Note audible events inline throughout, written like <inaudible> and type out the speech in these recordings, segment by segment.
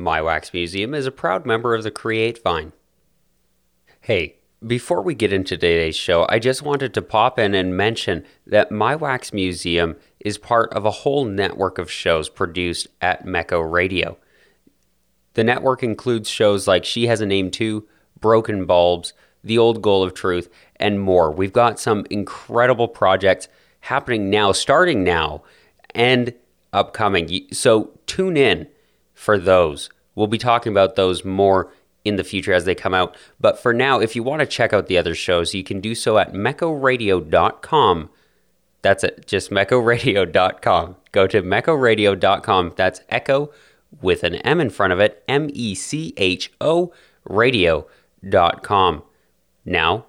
My Wax Museum is a proud member of the Create Vine. Hey, before we get into today's show, I just wanted to pop in and mention that My Wax Museum is part of a whole network of shows produced at Mecho Radio. The network includes shows like She Has a Name Too, Broken Bulbs, The Old Goal of Truth, and more. We've got some incredible projects happening now, starting now, and upcoming. So tune in for those. We'll be talking about those more in the future as they come out. But for now, if you want to check out the other shows, you can do so at mechoradio.com. That's it, just mechoradio.com. Go to mechoradio.com. That's echo with an M in front of it, M E C H O radio.com. Now,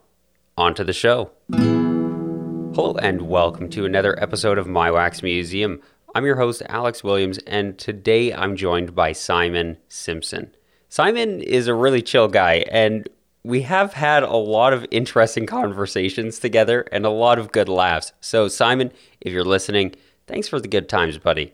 on to the show. Hello, and welcome to another episode of My Wax Museum. I'm your host, Alex Williams, and today I'm joined by Simon Simpson. Simon is a really chill guy, and we have had a lot of interesting conversations together and a lot of good laughs. So, Simon, if you're listening, thanks for the good times, buddy.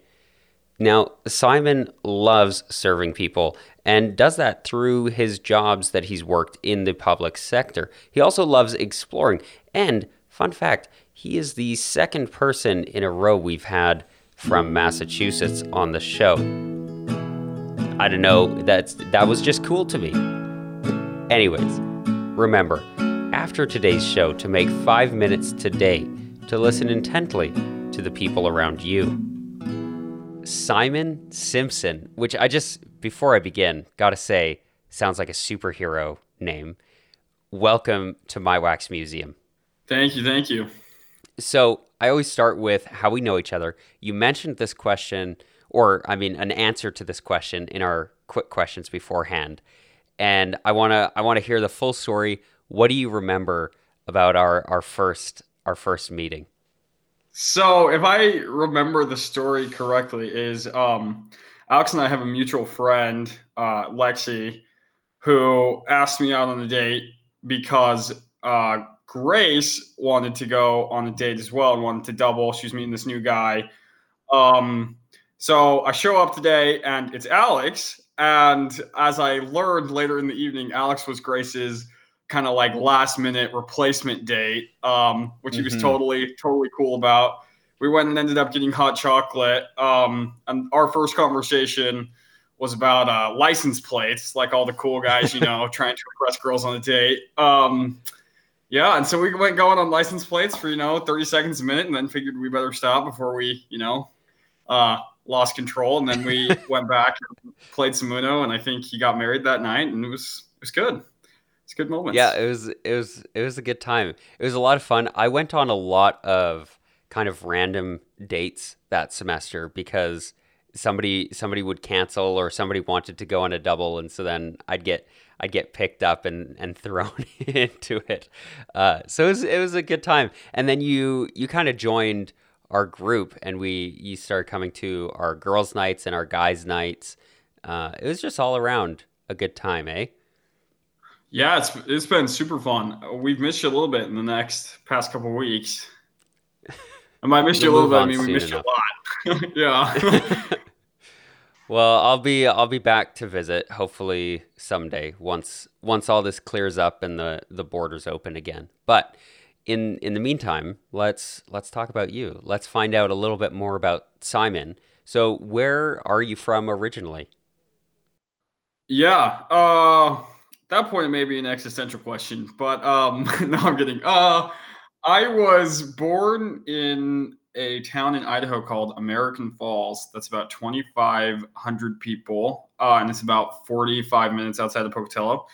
Now, Simon loves serving people and does that through his jobs that he's worked in the public sector. He also loves exploring. And, fun fact, he is the second person in a row we've had from Massachusetts on the show. I don't know, that's that was just cool to me. Anyways, remember, after today's show to make 5 minutes today to listen intently to the people around you. Simon Simpson, which I just before I begin, got to say sounds like a superhero name. Welcome to my wax museum. Thank you, thank you. So, I always start with how we know each other. You mentioned this question, or I mean, an answer to this question in our quick questions beforehand, and I wanna I wanna hear the full story. What do you remember about our our first our first meeting? So, if I remember the story correctly, is um, Alex and I have a mutual friend, uh, Lexi, who asked me out on a date because uh, Grace wanted to go on a date as well and wanted to double. She's meeting this new guy. Um, so I show up today and it's Alex. And as I learned later in the evening, Alex was Grace's kind of like last minute replacement date, um, which mm-hmm. he was mm-hmm. totally, totally cool about. We went and ended up getting hot chocolate. Um, and our first conversation was about uh, license plates, like all the cool guys, you <laughs> know, trying to impress girls on a date. Um, yeah, and so we went going on license plates for you know 30 seconds a minute, and then figured we better stop before we you know uh, lost control. And then we <laughs> went back and played some Uno, and I think he got married that night, and it was it was good. It's a good moment. Yeah, it was it was it was a good time. It was a lot of fun. I went on a lot of kind of random dates that semester because somebody somebody would cancel or somebody wanted to go on a double, and so then I'd get I'd get picked up and, and <laughs> thrown into it. Uh, so it was, it was a good time. And then you you kind of joined our group, and we you started coming to our girls' nights and our guys' nights. Uh, it was just all around a good time, eh? Yeah, it's it's been super fun. We've missed you a little bit in the next past couple weeks. <laughs> I might miss you a little bit. I mean, we missed enough. you a lot. <laughs> yeah. Well, I'll be I'll be back to visit hopefully someday once once all this clears up and the the borders open again. But in in the meantime, let's let's talk about you. Let's find out a little bit more about Simon. So, where are you from originally? Yeah, uh that point may be an existential question, but um <laughs> no, I'm kidding. Uh I was born in a town in Idaho called American Falls. That's about 2,500 people, uh, and it's about 45 minutes outside of Pocatello.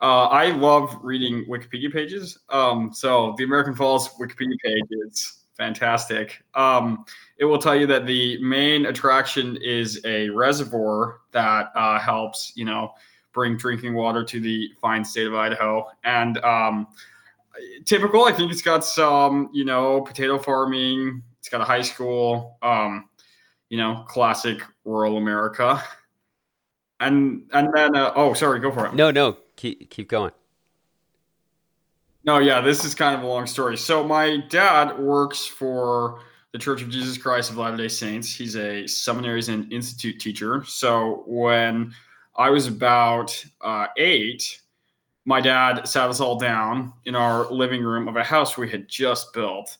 Uh, I love reading Wikipedia pages. Um, so the American Falls Wikipedia page is fantastic. Um, it will tell you that the main attraction is a reservoir that uh, helps, you know, bring drinking water to the fine state of Idaho. And um, typical, I think it's got some, you know, potato farming, it's got a high school, um, you know, classic rural America. And and then uh, oh, sorry, go for it. No, no, keep keep going. No, yeah, this is kind of a long story. So my dad works for the Church of Jesus Christ of Latter-day Saints. He's a seminaries and institute teacher. So when I was about uh, eight, my dad sat us all down in our living room of a house we had just built.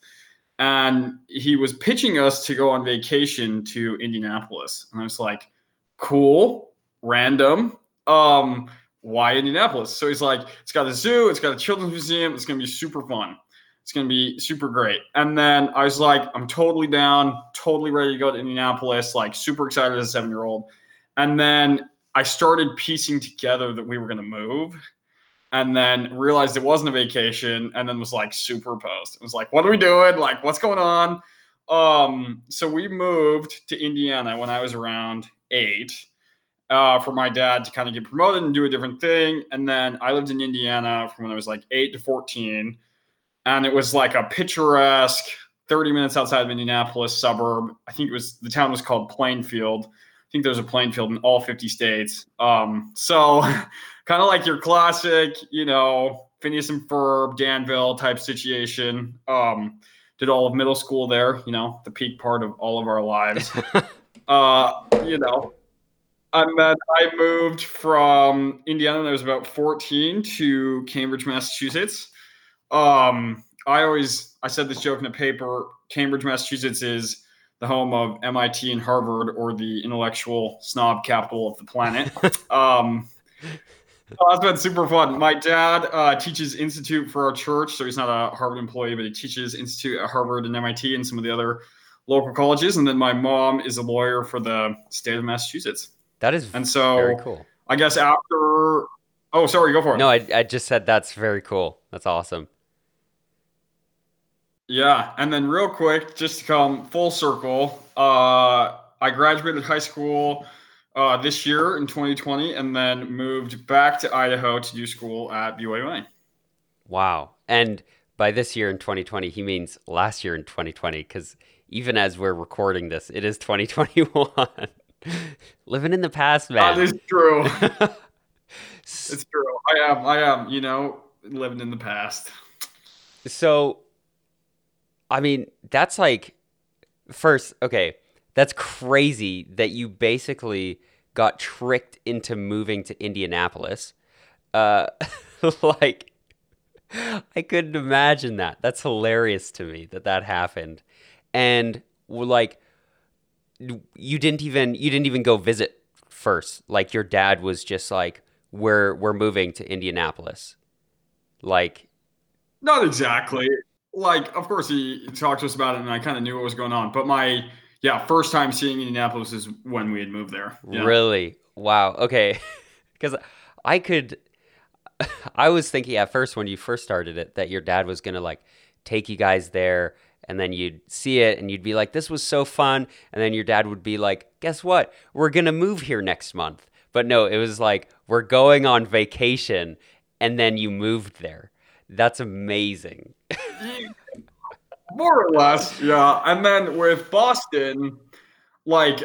And he was pitching us to go on vacation to Indianapolis. And I was like, cool, random. Um, why Indianapolis? So he's like, it's got a zoo, it's got a children's museum, it's gonna be super fun. It's gonna be super great. And then I was like, I'm totally down, totally ready to go to Indianapolis, like super excited as a seven-year-old. And then I started piecing together that we were gonna move and then realized it wasn't a vacation and then was like super post. It was like, what are we doing? Like, what's going on? Um, so we moved to Indiana when I was around eight uh, for my dad to kind of get promoted and do a different thing. And then I lived in Indiana from when I was like eight to 14. And it was like a picturesque 30 minutes outside of Indianapolis suburb. I think it was the town was called Plainfield. I think there's a Plainfield in all 50 states. Um, so <laughs> kind of like your classic, you know, Phineas and Ferb, Danville type situation. Um, did all of middle school there, you know, the peak part of all of our lives. <laughs> uh, you know, and then I moved from Indiana when I was about 14 to Cambridge, Massachusetts. Um, I always I said this joke in a paper. Cambridge, Massachusetts is the home of MIT and Harvard, or the intellectual snob capital of the planet. <laughs> um, oh, that's been super fun. My dad uh, teaches institute for our church, so he's not a Harvard employee, but he teaches institute at Harvard and MIT and some of the other local colleges. And then my mom is a lawyer for the state of Massachusetts. That is and so very cool. I guess after. Oh, sorry, go for it. No, I, I just said that's very cool. That's awesome. Yeah, and then real quick, just to come full circle, uh, I graduated high school uh, this year in 2020, and then moved back to Idaho to do school at BYUMA. Wow! And by this year in 2020, he means last year in 2020, because even as we're recording this, it is 2021. <laughs> Living in the past, man. That is true. <laughs> it's true. I am. I am. You know, living in the past. So, I mean, that's like first. Okay, that's crazy that you basically got tricked into moving to Indianapolis. Uh, <laughs> like, I couldn't imagine that. That's hilarious to me that that happened. And like, you didn't even you didn't even go visit first. Like your dad was just like, "We're we're moving to Indianapolis." Like, not exactly. Like, of course, he talked to us about it, and I kind of knew what was going on. But my yeah, first time seeing Indianapolis is when we had moved there. Yeah. Really? Wow. Okay. <laughs> Because I could, <laughs> I was thinking at first when you first started it that your dad was gonna like take you guys there and then you'd see it and you'd be like, this was so fun. And then your dad would be like, guess what? We're going to move here next month. But no, it was like, we're going on vacation and then you moved there. That's amazing. More or less, yeah. And then with Boston, like,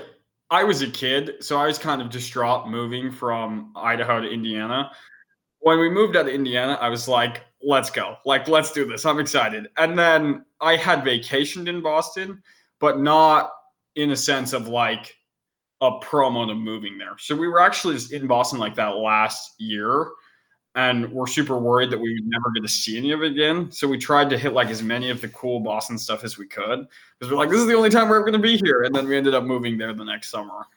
I was a kid, so I was kind of distraught moving from Idaho to Indiana. When we moved out of Indiana, I was like, let's go. Like, let's do this. I'm excited. And then I had vacationed in Boston, but not in a sense of like a promo to moving there. So we were actually just in Boston like that last year. And we're super worried that we would never get to see any of it again. So we tried to hit like as many of the cool Boston stuff as we could. Because we're like, this is the only time we're ever going to be here. And then we ended up moving there the next summer.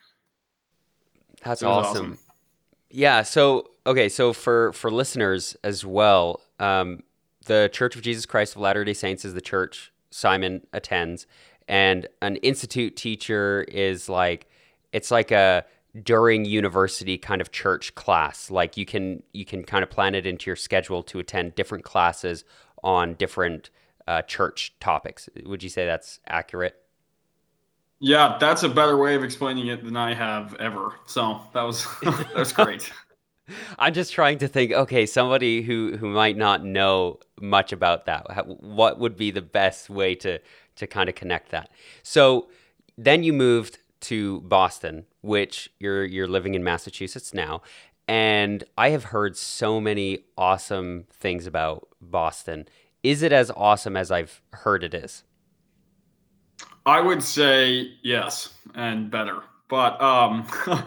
That's awesome. awesome. Yeah. So okay. So for for listeners as well, um, the Church of Jesus Christ of Latter Day Saints is the church Simon attends, and an institute teacher is like it's like a during university kind of church class. Like you can you can kind of plan it into your schedule to attend different classes on different uh, church topics. Would you say that's accurate? Yeah, that's a better way of explaining it than I have ever. So that was <laughs> that was great. <laughs> I'm just trying to think. Okay, somebody who who might not know much about that. What would be the best way to to kind of connect that? So then you moved to Boston, which you're you're living in Massachusetts now, and I have heard so many awesome things about Boston. Is it as awesome as I've heard it is? I would say yes, and better. But um, <laughs>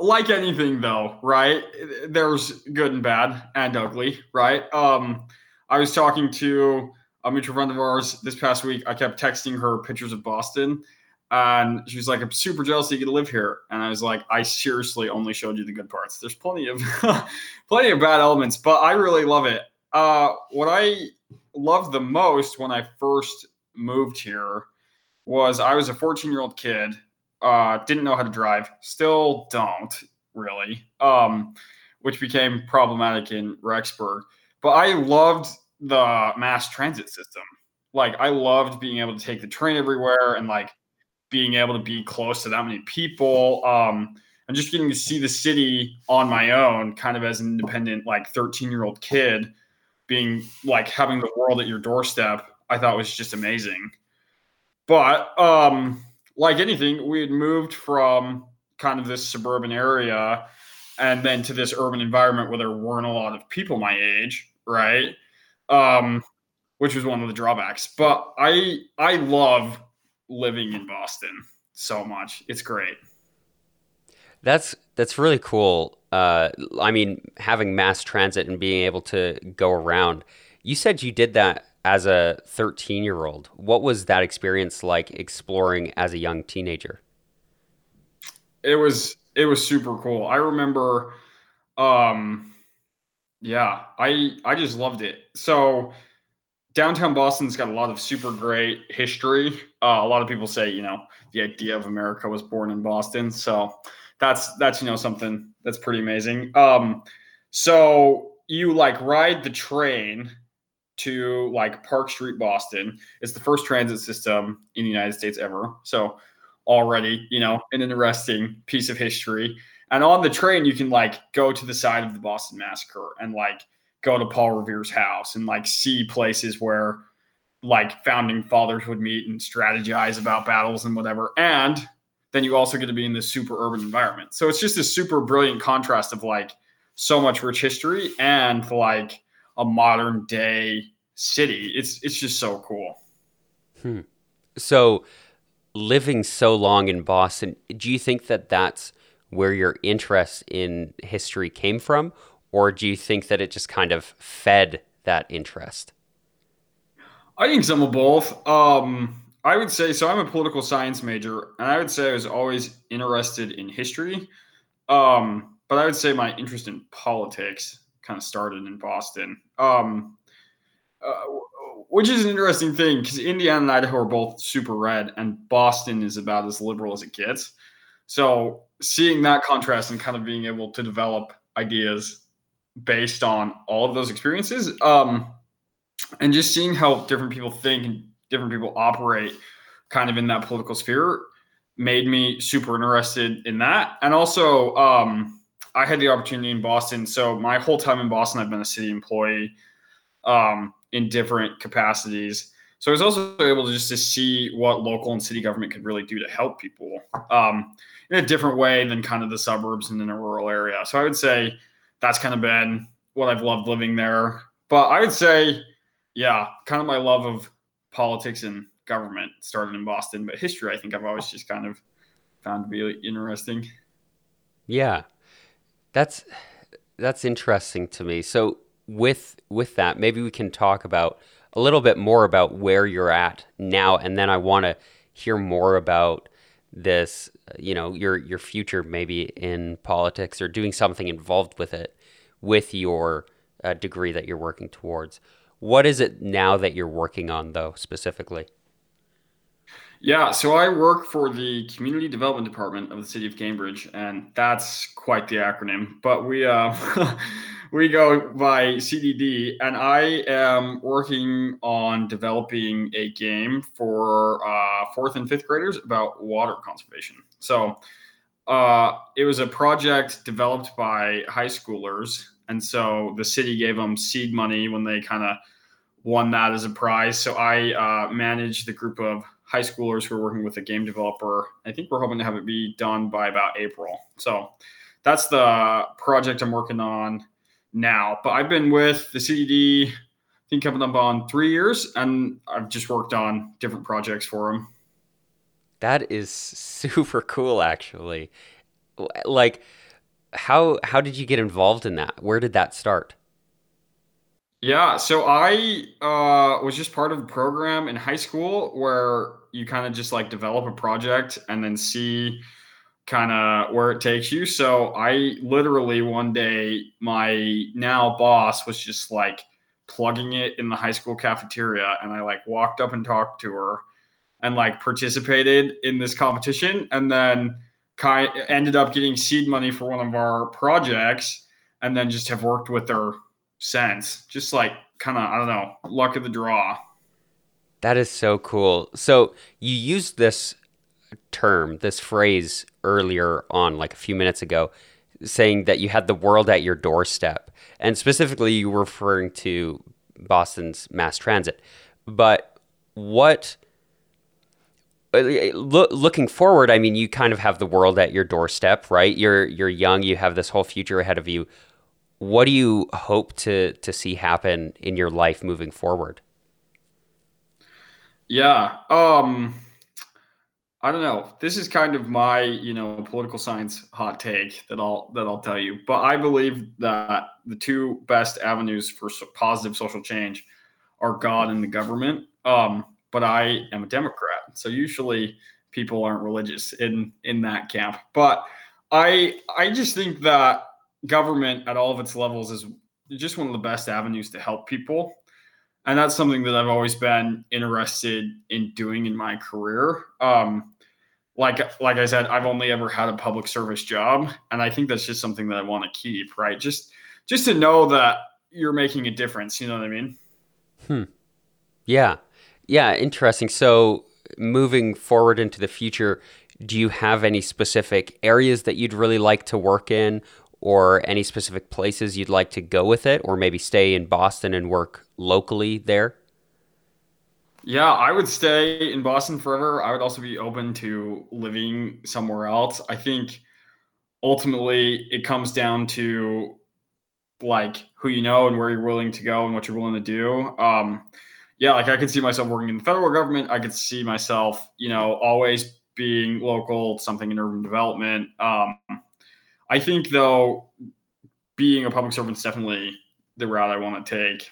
like anything though, right? There's good and bad and ugly, right? Um, I was talking to a mutual friend of ours this past week. I kept texting her pictures of Boston, and she was like, "I'm super jealous that you to live here." And I was like, "I seriously only showed you the good parts. There's plenty of <laughs> plenty of bad elements, but I really love it." Uh, what I loved the most when I first moved here was I was a 14 year old kid, uh, didn't know how to drive, still don't really, um, which became problematic in Rexburg. But I loved the mass transit system. Like I loved being able to take the train everywhere and like being able to be close to that many people. Um, and just getting to see the city on my own, kind of as an independent, like 13 year old kid, being like having the world at your doorstep, I thought was just amazing. But um, like anything, we had moved from kind of this suburban area and then to this urban environment where there weren't a lot of people my age, right? Um, which was one of the drawbacks. But I I love living in Boston so much. It's great. That's that's really cool. Uh, I mean, having mass transit and being able to go around. You said you did that as a 13 year old. What was that experience like exploring as a young teenager? It was it was super cool. I remember um yeah, I I just loved it. So downtown Boston's got a lot of super great history. Uh, a lot of people say, you know, the idea of America was born in Boston. So that's that's you know something that's pretty amazing. Um, so you like ride the train to like Park Street, Boston. It's the first transit system in the United States ever. So already, you know, an interesting piece of history. And on the train, you can like go to the side of the Boston Massacre and like go to Paul Revere's house and like see places where like founding fathers would meet and strategize about battles and whatever. And then you also get to be in this super urban environment. So it's just a super brilliant contrast of like so much rich history and like a modern day city. It's it's just so cool. Hmm. So, living so long in Boston, do you think that that's where your interest in history came from, or do you think that it just kind of fed that interest? I think some of both. Um, I would say so. I'm a political science major, and I would say I was always interested in history. Um, but I would say my interest in politics kind of started in Boston, um, uh, which is an interesting thing because Indiana and Idaho are both super red, and Boston is about as liberal as it gets. So seeing that contrast and kind of being able to develop ideas based on all of those experiences, um, and just seeing how different people think and different people operate, kind of in that political sphere, made me super interested in that, and also. Um, I had the opportunity in Boston. So my whole time in Boston, I've been a city employee um, in different capacities. So I was also able to just to see what local and city government could really do to help people um, in a different way than kind of the suburbs and in a rural area. So I would say that's kind of been what I've loved living there. But I would say, yeah, kind of my love of politics and government started in Boston, but history I think I've always just kind of found to be interesting. Yeah. That's that's interesting to me. So with with that, maybe we can talk about a little bit more about where you're at now, and then I want to hear more about this. You know, your your future maybe in politics or doing something involved with it with your uh, degree that you're working towards. What is it now that you're working on, though, specifically? Yeah, so I work for the Community Development Department of the City of Cambridge, and that's quite the acronym. But we uh, <laughs> we go by CDD, and I am working on developing a game for uh, fourth and fifth graders about water conservation. So uh, it was a project developed by high schoolers, and so the city gave them seed money when they kind of won that as a prize. So I uh, managed the group of high schoolers who are working with a game developer. I think we're hoping to have it be done by about April. So that's the project I'm working on now. But I've been with the CDD, I think coming up on three years, and I've just worked on different projects for them. That is super cool, actually. Like, how how did you get involved in that? Where did that start? Yeah, so I uh, was just part of a program in high school where you kind of just like develop a project and then see kind of where it takes you. So I literally one day, my now boss was just like plugging it in the high school cafeteria, and I like walked up and talked to her and like participated in this competition, and then kind ended up getting seed money for one of our projects, and then just have worked with her since. Just like kind of I don't know, luck of the draw. That is so cool. So you used this term, this phrase earlier on, like a few minutes ago, saying that you had the world at your doorstep. And specifically, you were referring to Boston's mass transit. But what, look, looking forward, I mean, you kind of have the world at your doorstep, right? You're, you're young, you have this whole future ahead of you. What do you hope to, to see happen in your life moving forward? Yeah. Um, I don't know. This is kind of my, you know, political science hot take that I'll that I'll tell you. But I believe that the two best avenues for positive social change are God and the government. Um, but I am a Democrat, so usually people aren't religious in in that camp. But I I just think that government at all of its levels is just one of the best avenues to help people and that's something that I've always been interested in doing in my career. Um, like like I said, I've only ever had a public service job, and I think that's just something that I want to keep. Right, just just to know that you're making a difference. You know what I mean? Hmm. Yeah. Yeah. Interesting. So moving forward into the future, do you have any specific areas that you'd really like to work in, or any specific places you'd like to go with it, or maybe stay in Boston and work locally there? Yeah, I would stay in Boston forever. I would also be open to living somewhere else. I think ultimately it comes down to like who you know and where you're willing to go and what you're willing to do. Um, yeah, like I could see myself working in the federal government. I could see myself, you know, always being local, something in urban development. Um, I think though, being a public servant is definitely the route I want to take.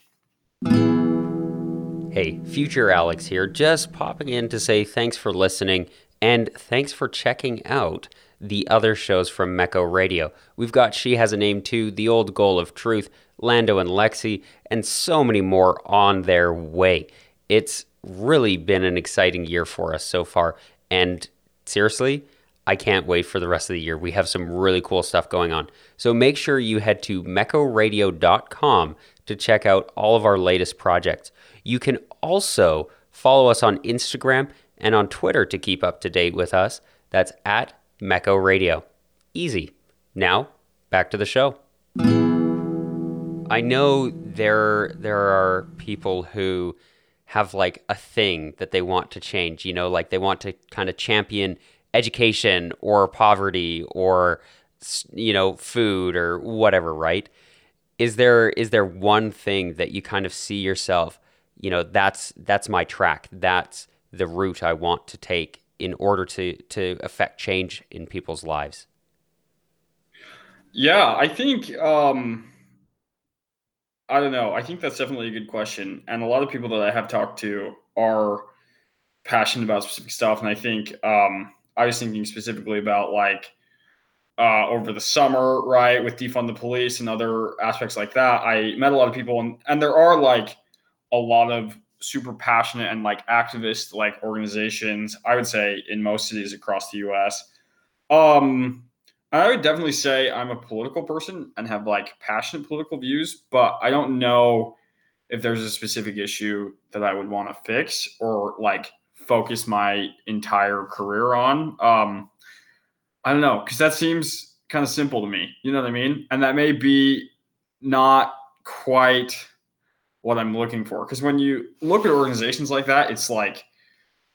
Hey, future Alex here, just popping in to say thanks for listening and thanks for checking out the other shows from Mecho Radio. We've got She Has a Name Too, The Old Goal of Truth, Lando and Lexi, and so many more on their way. It's really been an exciting year for us so far, and seriously, I can't wait for the rest of the year. We have some really cool stuff going on. So make sure you head to mechoradio.com to check out all of our latest projects. You can also follow us on Instagram and on Twitter to keep up to date with us. That's at Mecho Radio. Easy. Now, back to the show. I know there there are people who have like a thing that they want to change, you know, like they want to kind of champion education or poverty or you know food or whatever right? Is there is there one thing that you kind of see yourself you know that's that's my track that's the route i want to take in order to to affect change in people's lives? Yeah i think um i don't know. I think that's definitely a good question and a lot of people that i have talked to are passionate about specific stuff and i think um I was thinking specifically about like uh, over the summer, right, with defund the police and other aspects like that. I met a lot of people, and and there are like a lot of super passionate and like activist like organizations. I would say in most cities across the U.S. Um, I would definitely say I'm a political person and have like passionate political views, but I don't know if there's a specific issue that I would want to fix or like focus my entire career on. Um, I don't know, because that seems kind of simple to me. You know what I mean? And that may be not quite what I'm looking for. Because when you look at organizations like that, it's like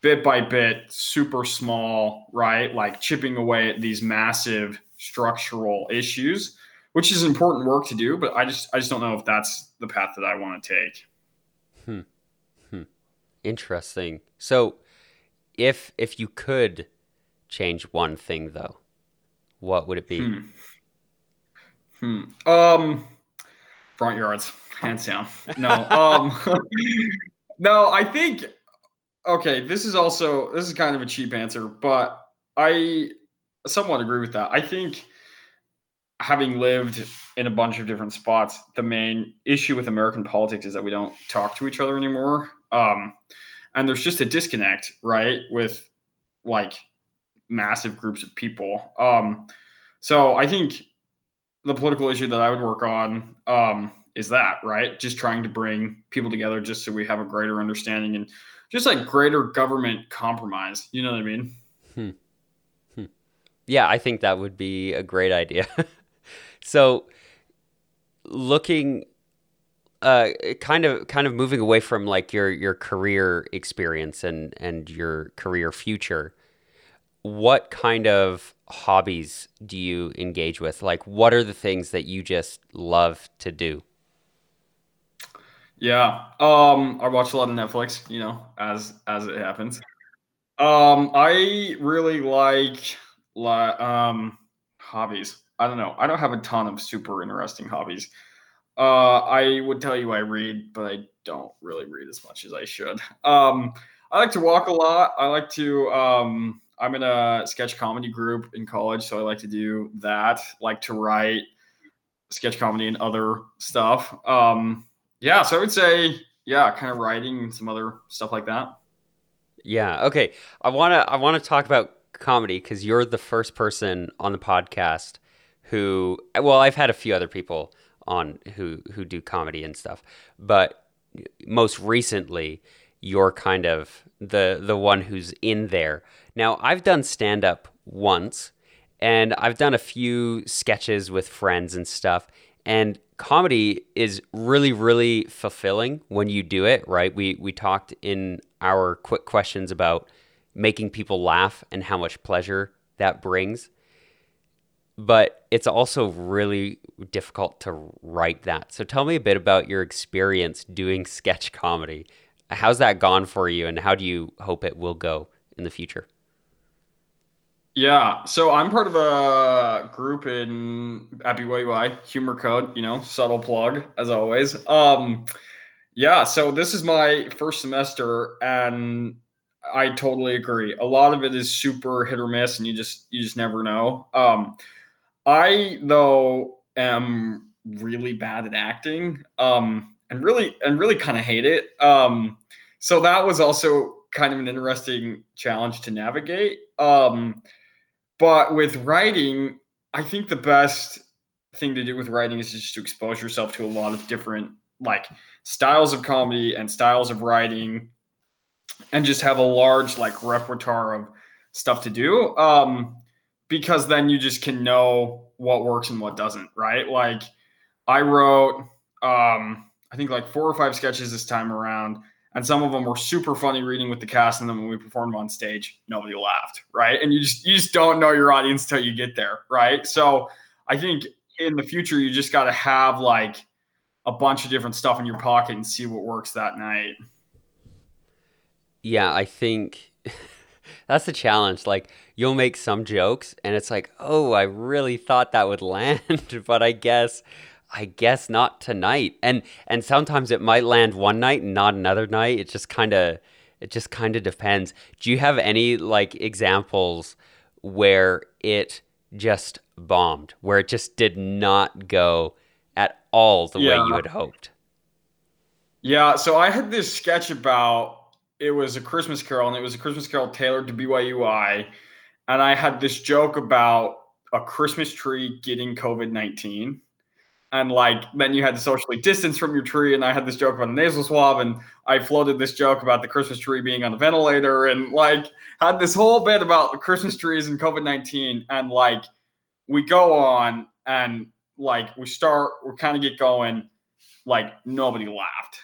bit by bit, super small, right? Like chipping away at these massive structural issues, which is important work to do. But I just I just don't know if that's the path that I want to take. Hmm. Hmm. Interesting. So if if you could change one thing though, what would it be? Hmm. Hmm. Um, front yards, hands down. No. um, <laughs> no. I think. Okay, this is also this is kind of a cheap answer, but I somewhat agree with that. I think having lived in a bunch of different spots, the main issue with American politics is that we don't talk to each other anymore. Um, and there's just a disconnect, right, with like massive groups of people. Um, so I think the political issue that I would work on um, is that, right? Just trying to bring people together just so we have a greater understanding and just like greater government compromise. You know what I mean? Hmm. Hmm. Yeah, I think that would be a great idea. <laughs> so, looking, uh, kind of, kind of moving away from like your your career experience and and your career future what kind of hobbies do you engage with? Like, what are the things that you just love to do? Yeah, um, I watch a lot of Netflix. You know, as as it happens. Um, I really like like um hobbies. I don't know. I don't have a ton of super interesting hobbies. Uh, I would tell you I read, but I don't really read as much as I should. Um, I like to walk a lot. I like to um I'm in a sketch comedy group in college, so I like to do that. Like to write sketch comedy and other stuff. Um, yeah, so I would say, yeah, kind of writing and some other stuff like that. Yeah. Okay. I wanna I wanna talk about comedy because you're the first person on the podcast who well I've had a few other people on who who do comedy and stuff, but most recently you're kind of the the one who's in there. Now, I've done stand up once and I've done a few sketches with friends and stuff and comedy is really really fulfilling when you do it, right? We we talked in our quick questions about making people laugh and how much pleasure that brings. But it's also really difficult to write that. So tell me a bit about your experience doing <laughs> sketch comedy how's that gone for you and how do you hope it will go in the future? Yeah, so I'm part of a group in at BYUI, Humor Code, you know, subtle plug as always. Um, yeah, so this is my first semester and I totally agree. A lot of it is super hit or miss and you just you just never know. Um, I though am really bad at acting. Um, and really and really kind of hate it. Um, so that was also kind of an interesting challenge to navigate. Um, but with writing, I think the best thing to do with writing is just to expose yourself to a lot of different like styles of comedy and styles of writing and just have a large like repertoire of stuff to do um because then you just can know what works and what doesn't right? Like i wrote um i think like four or five sketches this time around and some of them were super funny reading with the cast and then when we performed on stage nobody laughed right? And you just you just don't know your audience until you get there right? So i think in the future you just got to have like a bunch of different stuff in your pocket and see what works that night. Yeah i think <laughs> that's the challenge like you'll make some jokes and it's like oh i really thought that would <laughs> land but i guess I guess not tonight. And and sometimes it might land one night and not another night. It just kind of it just kind of depends. Do you have any like examples where it just bombed, where it just did not go at all the yeah. way you had hoped? Yeah, so I had this sketch about it was a Christmas Carol, and it was a Christmas Carol tailored to BYUI, and I had this joke about a Christmas tree getting COVID nineteen. And like then you had to socially distance from your tree and i had this joke about a nasal swab and i floated this joke about the christmas tree being on a ventilator and like had this whole bit about christmas trees and covid-19 and like we go on and like we start we kind of get going like nobody laughed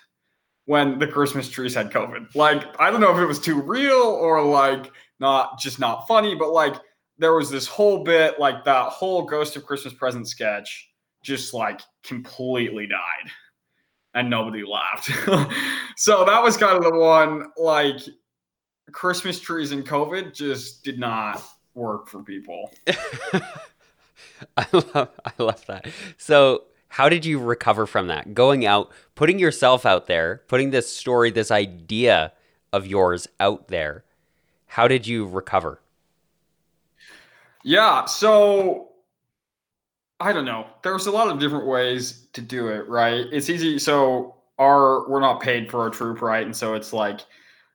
when the christmas trees had covid like i don't know if it was too real or like not just not funny but like there was this whole bit like that whole ghost of christmas present sketch just like completely died and nobody laughed. <laughs> so that was kind of the one like Christmas trees and COVID just did not work for people. <laughs> I love I love that. So how did you recover from that? Going out, putting yourself out there, putting this story, this idea of yours out there. How did you recover? Yeah, so I don't know. There's a lot of different ways to do it, right? It's easy. So our we're not paid for our troupe, right? And so it's like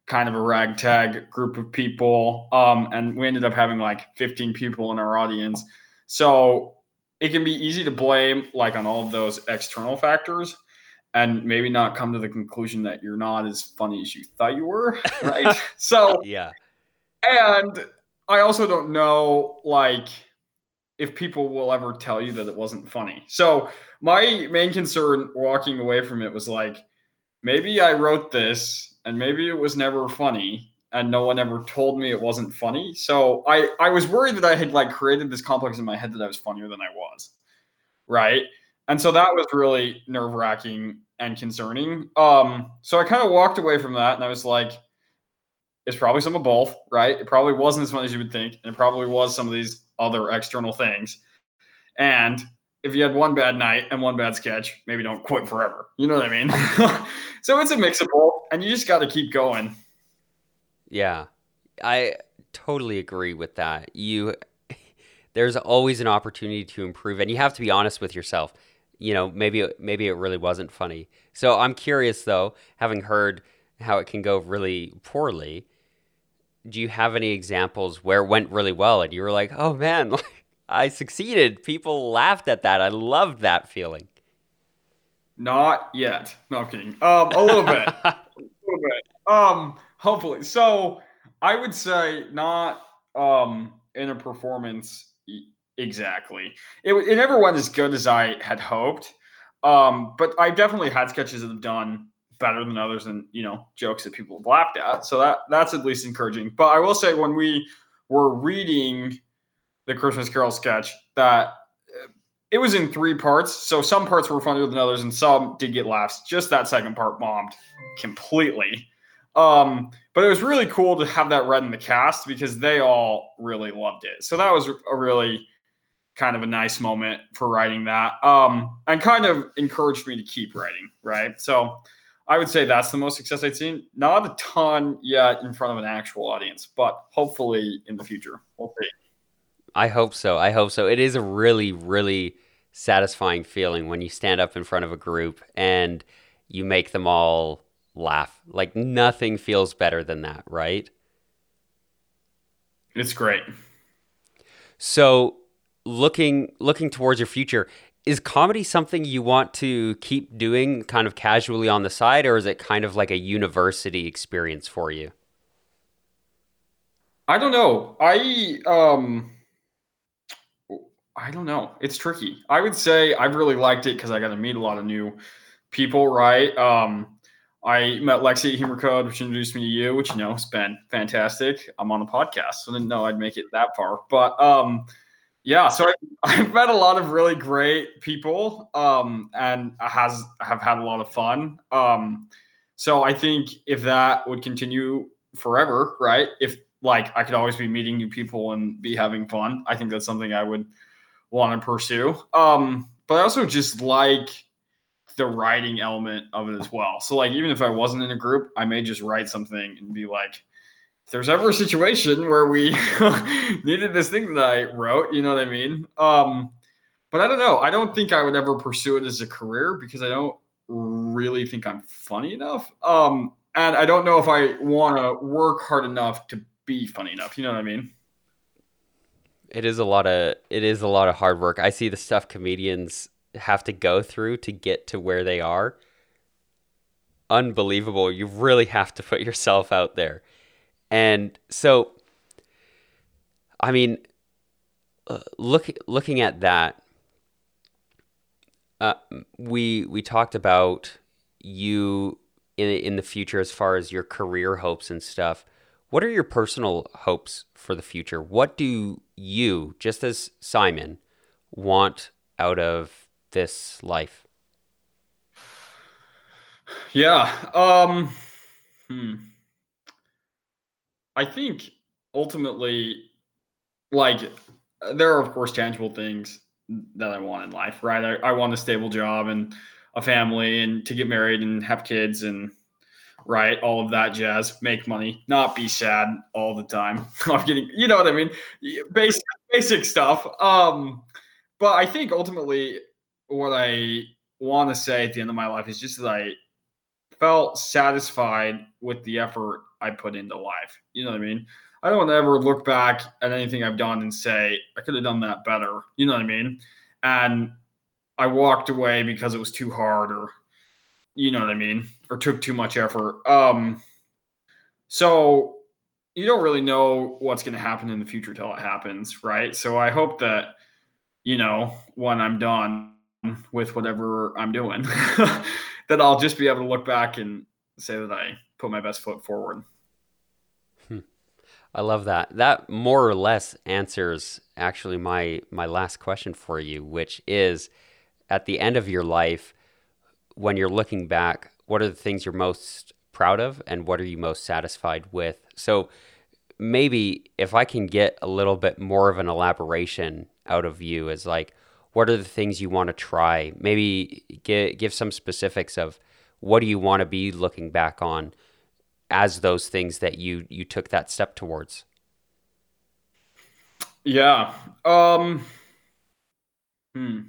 kind of a ragtag group of people. Um, and we ended up having like 15 people in our audience. So it can be easy to blame like on all of those external factors and maybe not come to the conclusion that you're not as funny as you thought you were. <laughs> Right. so yeah. And I also don't know like if people will ever tell you that it wasn't funny. So my main concern walking away from it was like, maybe I wrote this and maybe it was never funny and no one ever told me it wasn't funny. So I I was worried that I had like created this complex in my head that I was funnier than I was. Right? And so that was really nerve-wracking and concerning. Um so I kind of walked away from that and I was like it's probably some of both, right? It probably wasn't as funny as you would think, and it probably was some of these other external things. And if you had one bad night and one bad sketch, maybe don't quit forever. You know what I mean? <laughs> so it's a mix of both, and you just got to keep going. Yeah, I totally agree with that. You, <laughs> there's always an opportunity to improve, and you have to be honest with yourself. You know, maybe maybe it really wasn't funny. So I'm curious though, having heard how it can go really poorly do you have any examples where it went really well and you were like, oh man, <laughs> I succeeded? People laughed at that. I loved that feeling. Not yet. No, I'm kidding. Um, a little bit. <laughs> a little bit. Um, hopefully. So I would say not um in a performance exactly. It, it never went as good as I had hoped. Um, but I definitely had sketches that have done better than others and you know jokes that people have laughed at so that that's at least encouraging but i will say when we were reading the christmas carol sketch that uh, it was in three parts so some parts were funnier than others and some did get laughs just that second part bombed completely um, but it was really cool to have that read in the cast because they all really loved it so that was a really kind of a nice moment for writing that um, and kind of encouraged me to keep writing right so I would say that's the most success I've seen. Not a ton yet in front of an actual audience, but hopefully in the future. We'll see. I hope so. I hope so. It is a really, really satisfying feeling when you stand up in front of a group and you make them all laugh. Like nothing feels better than that, right? It's great. So, looking looking towards your future, is comedy something you want to keep doing kind of casually on the side or is it kind of like a university experience for you i don't know i um i don't know it's tricky i would say i've really liked it because i got to meet a lot of new people right um i met lexi at humor code which introduced me to you which you know has been fantastic i'm on a podcast so i didn't know i'd make it that far but um yeah, so I, <laughs> have met a lot of really great people, um, and has have had a lot of fun. Um, so I think if that would continue forever, right? If like I could always be meeting new people and be having fun, I think that's something I would want to pursue. Um, but I also just like the writing element of it as well. So like even if I wasn't in a group, I may just write something and be like, if there's ever a situation where we <laughs> needed this thing that I wrote, you know what I mean? Um, but I don't know. I don't think I would ever pursue it as a career because I don't really think I'm funny enough. Um, and I don't know if I want to work hard enough to be funny enough. You know what I mean? It is a lot of it is a lot of hard work. I see the stuff comedians have to go through to get to where they are. Unbelievable. You really have to put yourself out there. And so, I mean, uh, look looking at that, uh, we we talked about you in in the future as far as your career hopes and stuff. What are your personal hopes for the future? What do you, just as Simon, want out of this life? Yeah. Um. Hmm. I think ultimately, like there are of course tangible things that I want in life, right? I, I want a stable job and a family and to get married and have kids and right all of that jazz make money not be sad all the time <laughs> i'm getting you know what i mean basic basic stuff um but i think ultimately what i want to say at the end of my life is just that i felt satisfied with the effort i put into life you know what i mean I don't ever look back at anything I've done and say I could have done that better. You know what I mean? And I walked away because it was too hard or you know what I mean, or took too much effort. Um so you don't really know what's going to happen in the future till it happens, right? So I hope that you know, when I'm done with whatever I'm doing, <laughs> that I'll just be able to look back and say that I put my best foot forward. Hmm. I love that. That more or less answers actually my my last question for you, which is at the end of your life when you're looking back, what are the things you're most proud of and what are you most satisfied with? So maybe if I can get a little bit more of an elaboration out of you as like what are the things you want to try? Maybe give, give some specifics of what do you want to be looking back on as those things that you you took that step towards? Yeah. Um hmm.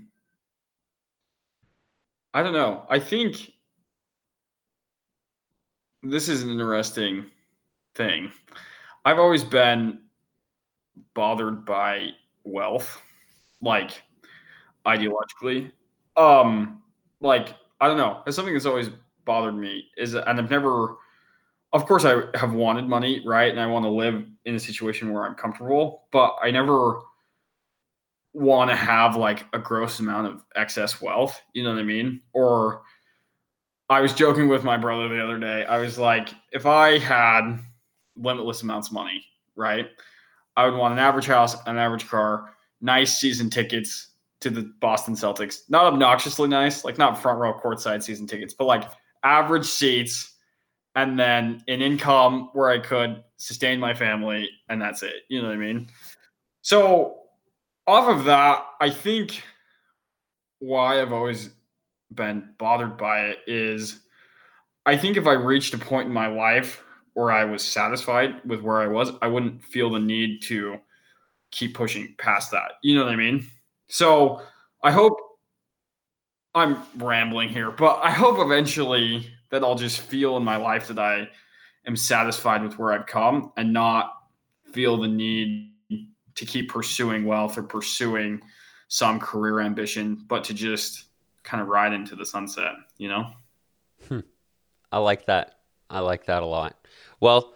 I don't know. I think this is an interesting thing. I've always been bothered by wealth, like ideologically. Um, like I don't know. It's something that's always bothered me. Is and I've never of course I have wanted money, right? And I want to live in a situation where I'm comfortable, but I never want to have like a gross amount of excess wealth. You know what I mean? Or I was joking with my brother the other day. I was like, if I had limitless amounts of money, right? I would want an average house, an average car, nice season tickets to the Boston Celtics. Not obnoxiously nice, like not front row courtside season tickets, but like average seats and then an income where I could sustain my family, and that's it. You know what I mean? So, off of that, I think why I've always been bothered by it is I think if I reached a point in my life where I was satisfied with where I was, I wouldn't feel the need to keep pushing past that. You know what I mean? So, I hope I'm rambling here, but I hope eventually that I'll just feel in my life that I am satisfied with where I've come and not feel the need to keep pursuing wealth or pursuing some career ambition, but to just kind of ride into the sunset, you know? Hmm. I like that. I like that a lot. Well,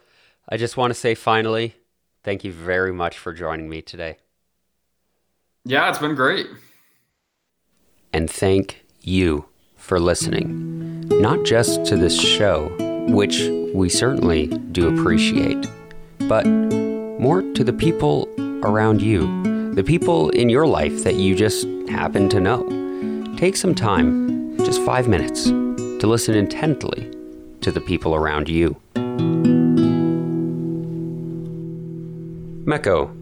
I just want to say finally, thank you very much for joining me today. Yeah, it's been great. And thank you for listening, not just to this show, which we certainly do appreciate, but more to the people around you, the people in your life that you just happen to know. Take some time, just five minutes, to listen intently to the people around you. Mecho